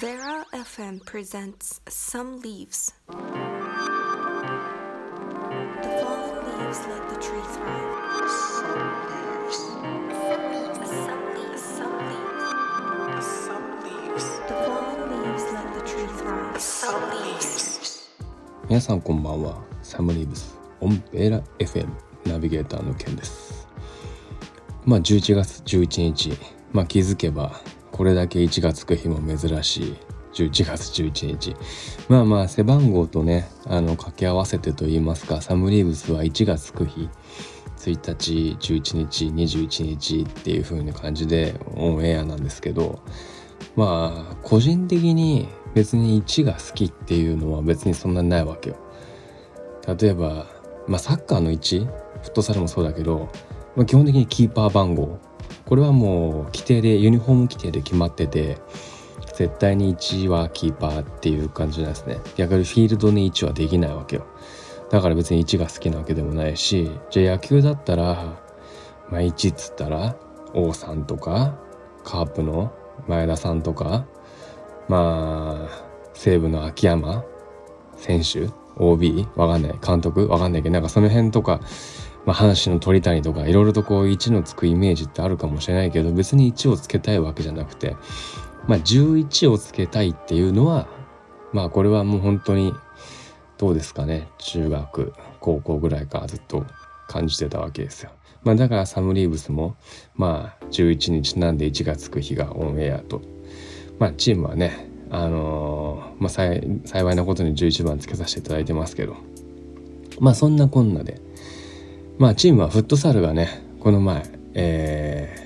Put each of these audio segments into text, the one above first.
Vera FM presents Some Leaves. The fallen leaves let the tree thrive. Some leaves. Some leaves. Some leaves. The fallen leaves let the tree thrive. Some leaves. 皆さんこんばんはサムリーブスオンベーラ FM ナビゲーターのケンですまあ11月11日まあ気づけばこれだけ1がつく日も珍しい。11月11日。まあまあ背番号とねあの掛け合わせてと言いますかサムリーブスは1がつく日1日11日21日っていう風な感じでオンエアなんですけど。まあ個人的に別に1が好きっていうのは別にそんなにないわけよ。例えば、まあ、サッカーの1フットサルもそうだけど、まあ、基本的にキーパー番号これはもう規定でユニフォーム規定で決まってて絶対に1はキーパーっていう感じなんですね。逆にフィールドに1はできないわけよ。だから別に1が好きなわけでもないしじゃあ野球だったら、まあ、1っつったら王さんとかカープの前田さんとかまあ西武の秋山選手 OB わかんない。監督？わかんないけどなんかその辺とか、まあ、阪神の鳥谷とかいろいろとこう1のつくイメージってあるかもしれないけど別に1をつけたいわけじゃなくてまあ11をつけたいっていうのはまあこれはもう本当にどうですかね。中学高校ぐらいからずっと感じてたわけですよ。まあだからサムリーブスもまあ11日なんで1がつく日がオンエアと。まあチームはねあのーまあ幸い幸いなことに11番つけさせていただいてますけど。まあそんなこんなで。まあチームはフットサルがねこの前えー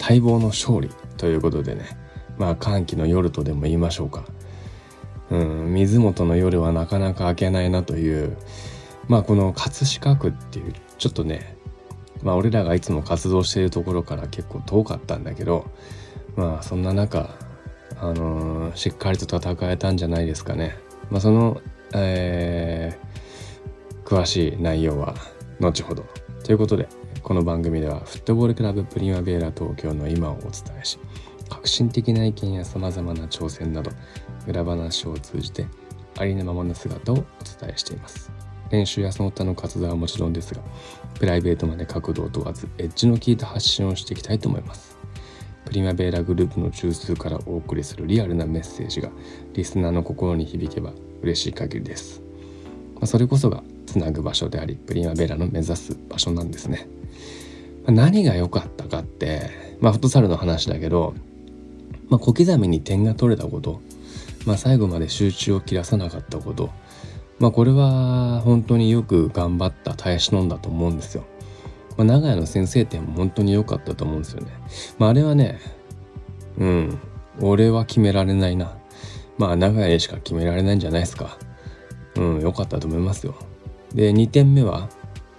待望の勝利ということでね。まあ歓喜の夜とでも言いましょうか。うん水元の夜はなかなか明けないなという。まあこの葛飾区っていうちょっとねまあ俺らがいつも活動しているところから結構遠かったんだけどまあそんな中あのーしっかりと戦えたんじゃないですかね。まあ、その、えー詳しい内容は後ほど。ということでこの番組ではフットボールクラブプリマベーラ東京の今をお伝えし革新的な意見やさまざまな挑戦など裏話を通じてありのままの姿をお伝えしています。練習やその他の活動はもちろんですがプライベートまで角度を問わずエッジの効いた発信をしていきたいと思います。プリマベーラグループの中枢からお送りするリアルなメッセージがリスナーの心に響けば嬉しい限りです。まあ、それこそがつなぐ場所でありプリマベーラの目指す場所なんですね。まあ何が良かったかって、まあ、フットサルの話だけど、まあ、小刻みに点が取れたこと、まあ、最後まで集中を切らさなかったこと、まあ、これは本当によく頑張った耐え忍んだと思うんですよ。まあ、長屋の先制点も本当に良かったと思うんですよね。まあ、あれはね、うん、俺は決められないな。まあ、長屋でしか決められないんじゃないですか。うん、良かったと思いますよ。で、2点目は、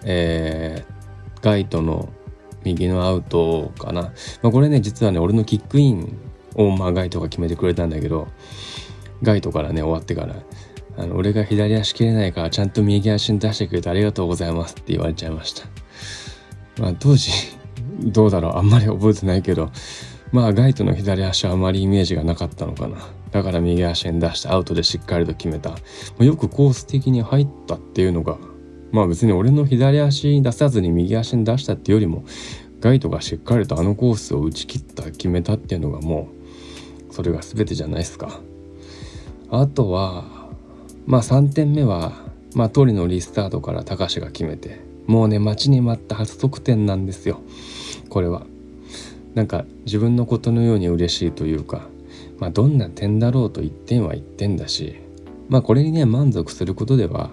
えー、ガイトの右のアウトかな。まあ、これね、実はね、俺のキックインを、まあ、ガイトが決めてくれたんだけど、ガイトからね、終わってから、あの俺が左足切れないからちゃんと右足に出してくれてありがとうございますって言われちゃいました。まあ当時 どうだろう。あんまり覚えてないけどまあガイトの左足はあまりイメージがなかったのかな。だから右足に出してアウトでしっかりと決めた、まあよくコース的に入ったっていうのがまあ別に俺の左足に出さずに右足に出したっていうよりもガイトがしっかりとあのコースを打ち切った決めたっていうのがもうそれが全てじゃないですか。あとはまあ3点目はまあ通りのリスタートから高志が決めてもうね待ちに待った初得点なんですよ。これは。なんか自分のことのように嬉しいというかまあどんな点だろうと1点は1点だしまあこれにね満足することでは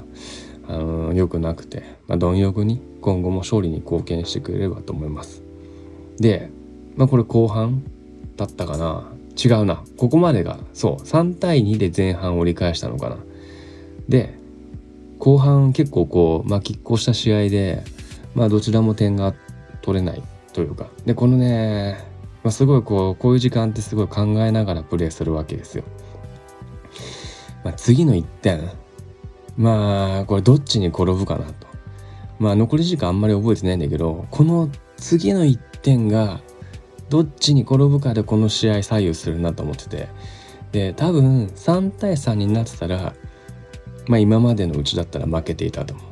あの良くなくて、まあ、貪欲に今後も勝利に貢献してくれればと思います。でまあこれ後半だったかな。違うな。ここまでがそう3対2で前半折り返したのかな。で後半結構こう、まあ、拮抗した試合で、まあ、どちらも点が取れないというかでこのね、まあ、すごいこうこういう時間ってすごい考えながらプレーするわけですよ。まあ、次の1点まあこれどっちに転ぶかなと。まあ残り時間あんまり覚えてないんだけどこの次の1点がどっちに転ぶかでこの試合左右するなと思っててで多分3対3になってたらまあ今までのうちだったら負けていたと。思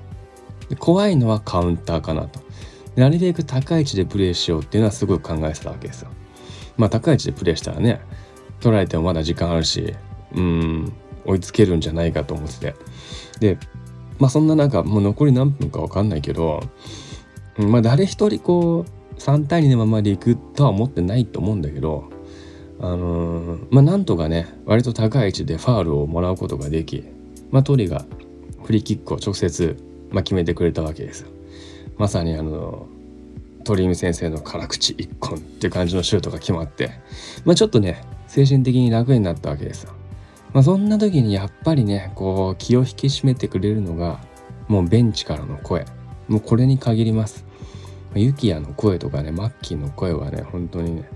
う怖いのはカウンターかなと。なるべく高い位置でプレーしようっていうのはすごく考えてたわけですよ。まあ高い位置でプレーしたらね取られてもまだ時間あるしうん追いつけるんじゃないかと思ってて。でまあそんな中もう残り何分か分かんないけど、まあ誰一人こう3対2のままでいくとは思ってないと思うんだけどあのーまあなんとかね割と高い位置でファールをもらうことができ、まあ、トリがフリーキックを直接、まあ、決めてくれたわけですよ。まさにあの鳥海先生の辛口一本っていう感じのシュートが決まって、まあ、ちょっとね精神的に楽になったわけですよ。まあ、そんな時にやっぱりねこう気を引き締めてくれるのがもうベンチからの声もうこれに限りますユキヤの声とかねマッキーの声はね本当にね、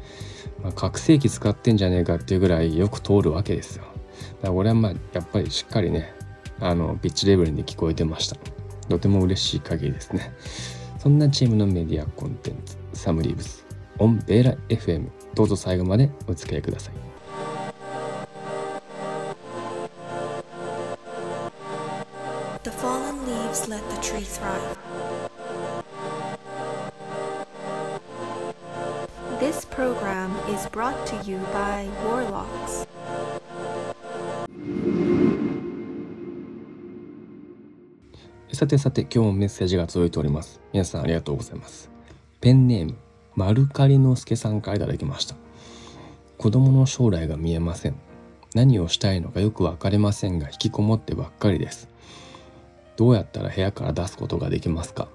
まあ、覚醒器使ってんじゃねえかっていうぐらいよく通るわけですよだから俺はまあやっぱりしっかりねあのピッチレベルに聞こえてました。とても嬉しい限りですね。そんなチームのメディアコンテンツサムリーブスオンベーラ FM どうぞ最後までお付き合いください。This program is brought to you by Warlocks. さてさて今日もメッセージが届いております。皆さんありがとうございます。ペンネームマルカリノスケさんからいただきました。子供の将来が見えません。何をしたいのかよく分かりませんが引きこもってばっかりです。どうやったら部屋から出すことができますか。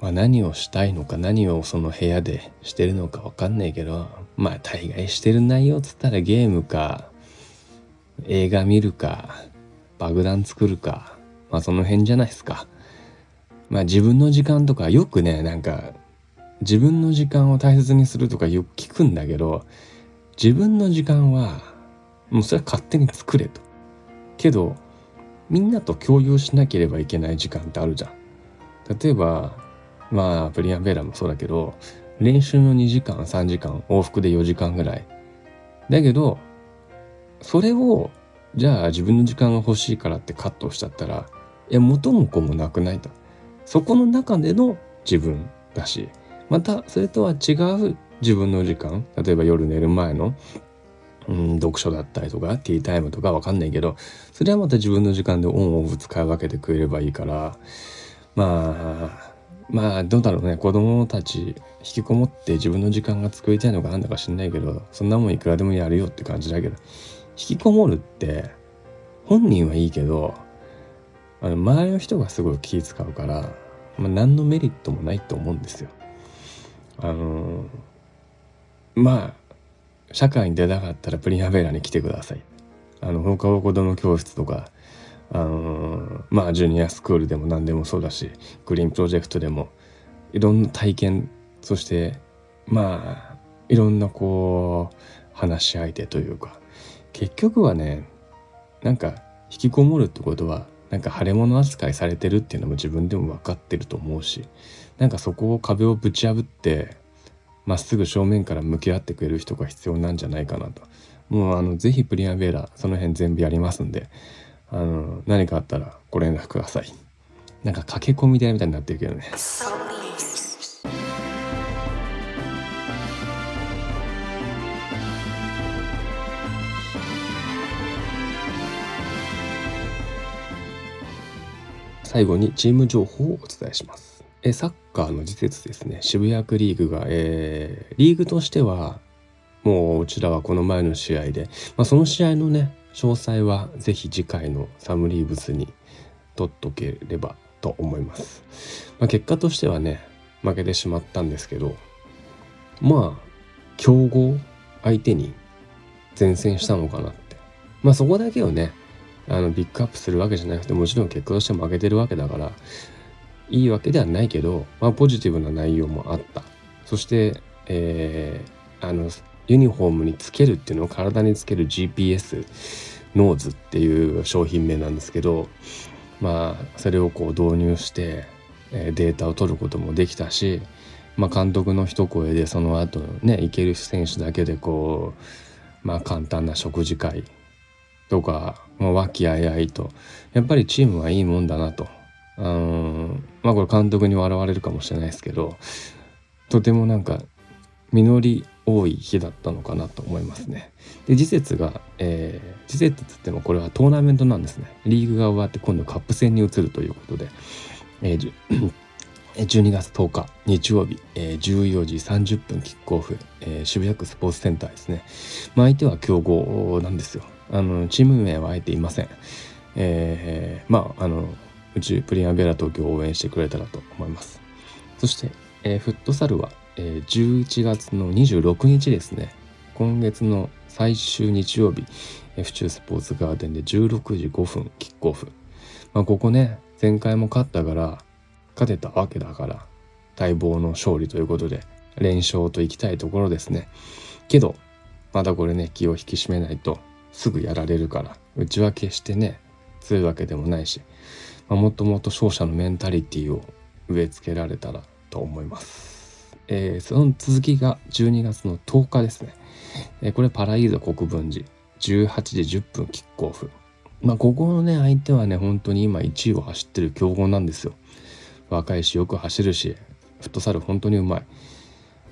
まあ、何をしたいのか何をその部屋でしてるのか分かんないけどまあ大概してる内容っつったらゲームか映画見るか爆弾作るかまあその辺じゃないですか。まあ自分の時間とかよくねなんか自分の時間を大切にするとかよく聞くんだけど自分の時間はもうそれは勝手に作れと。けどみんなと共有しなければいけない時間ってあるじゃん。例えばまあプリアンベーラもそうだけど練習の2時間3時間往復で4時間ぐらい。だけどそれをじゃあ自分の時間が欲しいからってカットしちゃったらいや元も子もなくないと。そこの中での自分だし。またそれとは違う自分の時間。例えば夜寝る前の、うん、読書だったりとかティータイムとかわかんないけどそれはまた自分の時間でオンオフ使い分けてくれればいいから。まあまあどうだろうね。子供たち引きこもって自分の時間が作りたいのかなんだか知んないけどそんなもんいくらでもやるよって感じだけど。引きこもるって本人はいいけどあの周りの人がすごい気使うから、まあ、何のメリットもないと思うんですよ。あのまあ社会に出たかったらプリンアベラに来てください。あの放課後子供教室とかあのまあジュニアスクールでも何でもそうだしグリーンプロジェクトでもいろんな体験そしてまあいろんなこう話し相手というか結局はねなんか引きこもるってことはなんか腫れ物扱いされてるっていうのも自分でも分かってると思うしなんかそこを壁をぶち破ってまっすぐ正面から向き合ってくれる人が必要なんじゃないかなと。もうあの是非プリアベーラその辺全部やりますんであの何かあったらご連絡ください。なんか駆け込み台みたいになってるけどね。最後にチーム情報をお伝えします。えサッカーの次節ですね渋谷区リーグが、えーリーグとしてはもううちらはこの前の試合で、まあ、その試合のね詳細はぜひ次回のサムリーブスに取っとければと思います。まあ、結果としてはね負けてしまったんですけどまあ強豪相手に善戦したのかなってまあそこだけをねあの big up するわけじゃなくてもちろん結果として負けてるわけだからいいわけではないけど、まあ、ポジティブな内容もあった。そして、えーあのユニフォームにつけるっていうのを体につける GPS ノーズっていう商品名なんですけどまあそれをこう導入して、データを取ることもできたし、まあ、監督の一声でその後ねいける選手だけでこうまあ簡単な食事会とかもう和気あいあいとやっぱりチームはいいもんだなとあのまあこれ監督に笑われるかもしれないですけどとてもなんか実り多い日だったのかなと思いますね。で次節が、えー、次節って言ってもこれはトーナメントなんですね。リーグが終わって今度カップ戦に移るということで、えー、12月10日日曜日、えー、14時30分キックオフ、えー、渋谷区スポーツセンターですね。まあ、相手は強豪なんですよ。あのチーム名はあえていません。えー、まああのうちプリンアベラ東京を応援してくれたらと思います。そして、えー、フットサルは、えー、11月の26日ですね。今月の最終日曜日、府中スポーツガーデンで16時5分キックオフ。まあ、ここね、前回も勝ったから勝てたわけだから待望の勝利ということで連勝といきたいところですねけどまだこれね気を引き締めないとすぐやられるから。うちは決してね強いわけでもないし、まあ、もともと勝者のメンタリティーを植え付けられたらと思います、えー、その続きが12月の10日ですね、えー、これパライード国分寺。18時10分キックオフ。まあここのね相手はね本当に今1位を走ってる強豪なんですよ。若いしよく走るしフットサル本当にうまい。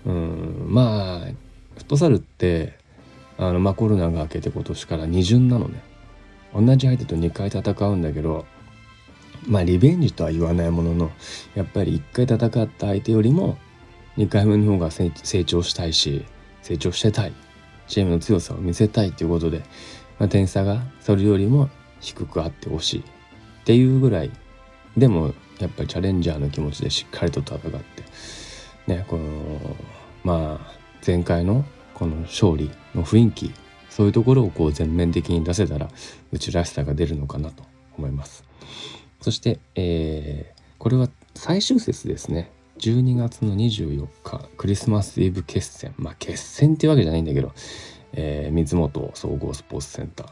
うんまあフットサルってあの、まあ、コロナが明けて今年から二巡なのね。同じ相手と2回戦うんだけどまあリベンジとは言わないもののやっぱり1回戦った相手よりも2回目の方が成長したいし成長してたいチームの強さを見せたいということで、まあ、点差がそれよりも低くあってほしい。っていうぐらい。でもやっぱりチャレンジャーの気持ちでしっかりと戦ってねこのまあ前回のこの勝利の雰囲気そういうところをこう全面的に出せたらうちらしさが出るのかなと思います。そして、えー、これは最終節ですね。12月の24日クリスマスイブ決戦。まあ決戦ってわけじゃないんだけど、えー、水本総合スポーツセンター。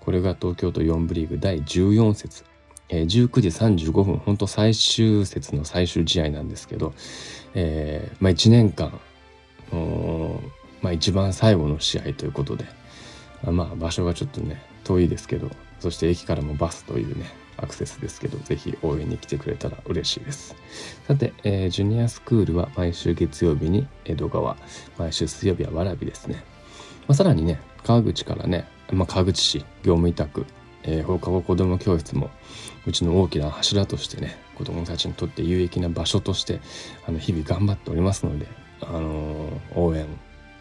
これが東京都4部リーグ第14節。えー、19時35分本当最終節の最終試合なんですけど、えーまあ、1年間まあ、一番最後の試合ということでまあ場所がちょっとね遠いですけどそして駅からもバスというねアクセスですけど是非応援に来てくれたら嬉しいです。さて、えー、ジュニアスクールは毎週月曜日に江戸川毎週水曜日は蕨ですね、まあ、さらにね川口からね、まあ、川口市業務委託えー、放課後子ども教室もうちの大きな柱としてね子どもたちにとって有益な場所としてあの日々頑張っておりますので、あのー、応援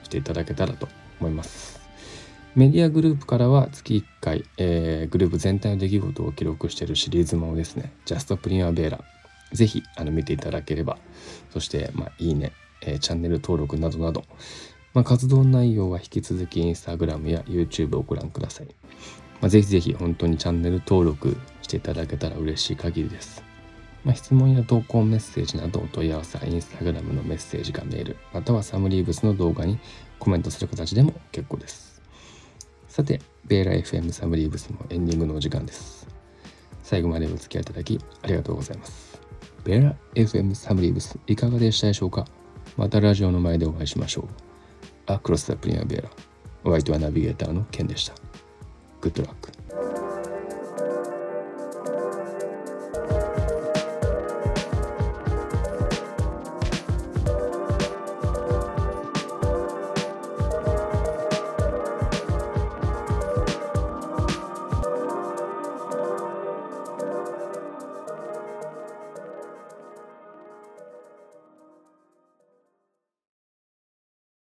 していただけたらと思います。メディアグループからは月1回、えー、グループ全体の出来事を記録しているシリーズもですね、ジャストプリンアベーラ、ぜひあの見ていただければ、そして、まあ、いいね、えー、チャンネル登録などなど、まあ、活動内容は引き続きインスタグラムや YouTube をご覧ください。まあ、ぜひぜひ本当にチャンネル登録していただけたら嬉しい限りです。まあ、質問や投稿メッセージなどお問い合わせはインスタグラムのメッセージかメール、またはサムリーブスの動画にコメントする形でも結構です。さて、ベーラ FM サムリーブスのエンディングのお時間です。最後までお付き合いいただきありがとうございます。ベーラ FM サムリーブスいかがでしたでしょうか？またラジオの前でお会いしましょう。アクロス・ザ・プリンア・ベーラ。お相手はナビゲーターのケンでした。Good luck.